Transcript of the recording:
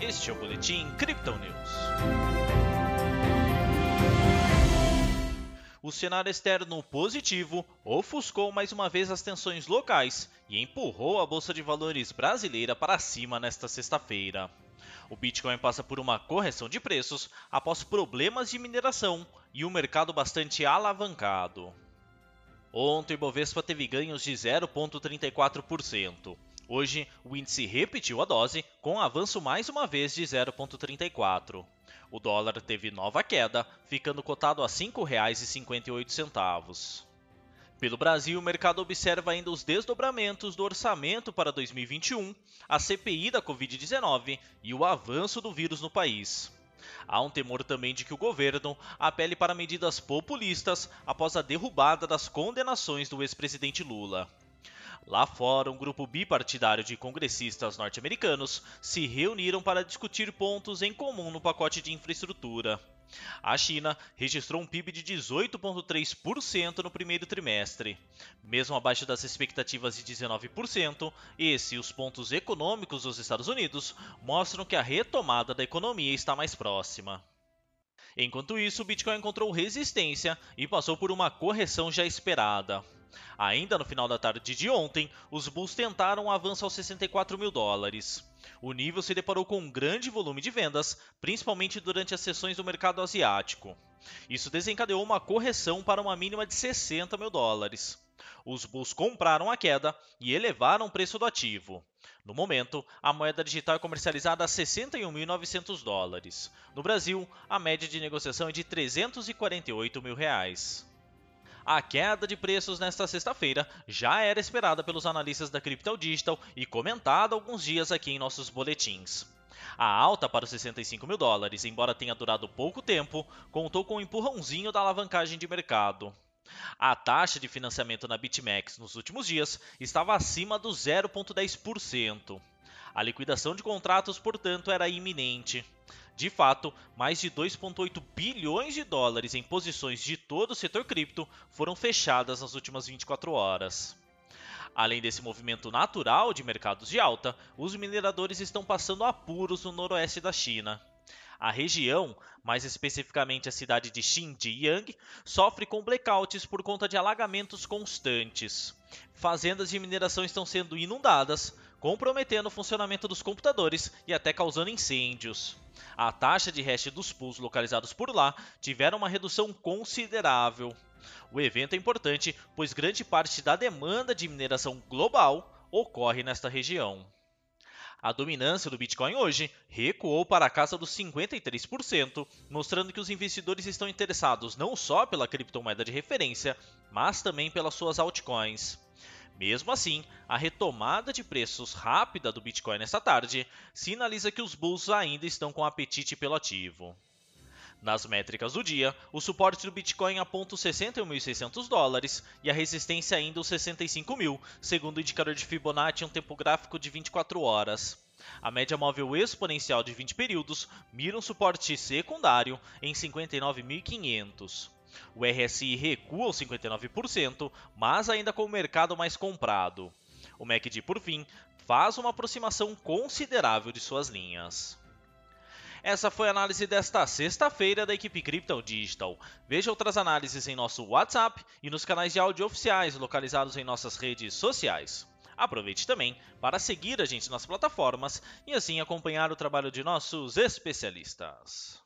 Este é o Boletim Crypto News. O cenário externo positivo ofuscou mais uma vez as tensões locais e empurrou a bolsa de valores brasileira para cima nesta sexta-feira. O Bitcoin passa por uma correção de preços após problemas de mineração e um mercado bastante alavancado. Ontem o Ibovespa teve ganhos de 0,34%. Hoje, o índice repetiu a dose, com avanço mais uma vez de 0,34. O dólar teve nova queda, ficando cotado a R$ 5,58. Pelo Brasil, o mercado observa ainda os desdobramentos do orçamento para 2021, a CPI da Covid-19 e o avanço do vírus no país. Há um temor também de que o governo apele para medidas populistas após a derrubada das condenações do ex-presidente Lula. Lá fora, um grupo bipartidário de congressistas norte-americanos se reuniram para discutir pontos em comum no pacote de infraestrutura. A China registrou um PIB de 18,3% no primeiro trimestre. Mesmo abaixo das expectativas de 19%, esse e os pontos econômicos dos Estados Unidos mostram que a retomada da economia está mais próxima. Enquanto isso, o Bitcoin encontrou resistência e passou por uma correção já esperada. Ainda no final da tarde de ontem, os Bulls tentaram um avanço aos 64 mil dólares. O nível se deparou com um grande volume de vendas, principalmente durante as sessões do mercado asiático. Isso desencadeou uma correção para uma mínima de 60 mil dólares. Os Bulls compraram a queda e elevaram o preço do ativo. No momento, a moeda digital é comercializada a 61.900 dólares. No Brasil, a média de negociação é de 348 mil reais. A queda de preços nesta sexta-feira já era esperada pelos analistas da Crypto Digital e comentada alguns dias aqui em nossos boletins. A alta para os 65 mil dólares, embora tenha durado pouco tempo, contou com um empurrãozinho da alavancagem de mercado. A taxa de financiamento na BitMEX nos últimos dias estava acima do 0,10%. A liquidação de contratos, portanto, era iminente. De fato, mais de 2,8 bilhões de dólares em posições de todo o setor cripto foram fechadas nas últimas 24 horas. Além desse movimento natural de mercados de alta, os mineradores estão passando apuros no noroeste da China. A região, mais especificamente a cidade de Xinjiang, sofre com blackouts por conta de alagamentos constantes. Fazendas de mineração estão sendo inundadas, comprometendo o funcionamento dos computadores e até causando incêndios. A taxa de hash dos pools localizados por lá tiveram uma redução considerável. O evento é importante, pois grande parte da demanda de mineração global ocorre nesta região. A dominância do Bitcoin hoje recuou para a casa dos 53%, mostrando que os investidores estão interessados não só pela criptomoeda de referência, mas também pelas suas altcoins. Mesmo assim, a retomada de preços rápida do Bitcoin nesta tarde sinaliza que os bulls ainda estão com apetite pelo ativo. Nas métricas do dia, o suporte do Bitcoin aponta os 61.600 dólares e a resistência ainda os 65 mil, segundo o indicador de Fibonacci em um tempo gráfico de 24 horas. A média móvel exponencial de 20 períodos mira um suporte secundário em 59.500. O RSI recua aos 59%, mas ainda com o mercado mais comprado. O MACD, por fim, faz uma aproximação considerável de suas linhas. Essa foi a análise desta sexta-feira da equipe Crypto Digital. Veja outras análises em nosso WhatsApp e nos canais de áudio oficiais localizados em nossas redes sociais. Aproveite também para seguir a gente nas plataformas e assim acompanhar o trabalho de nossos especialistas.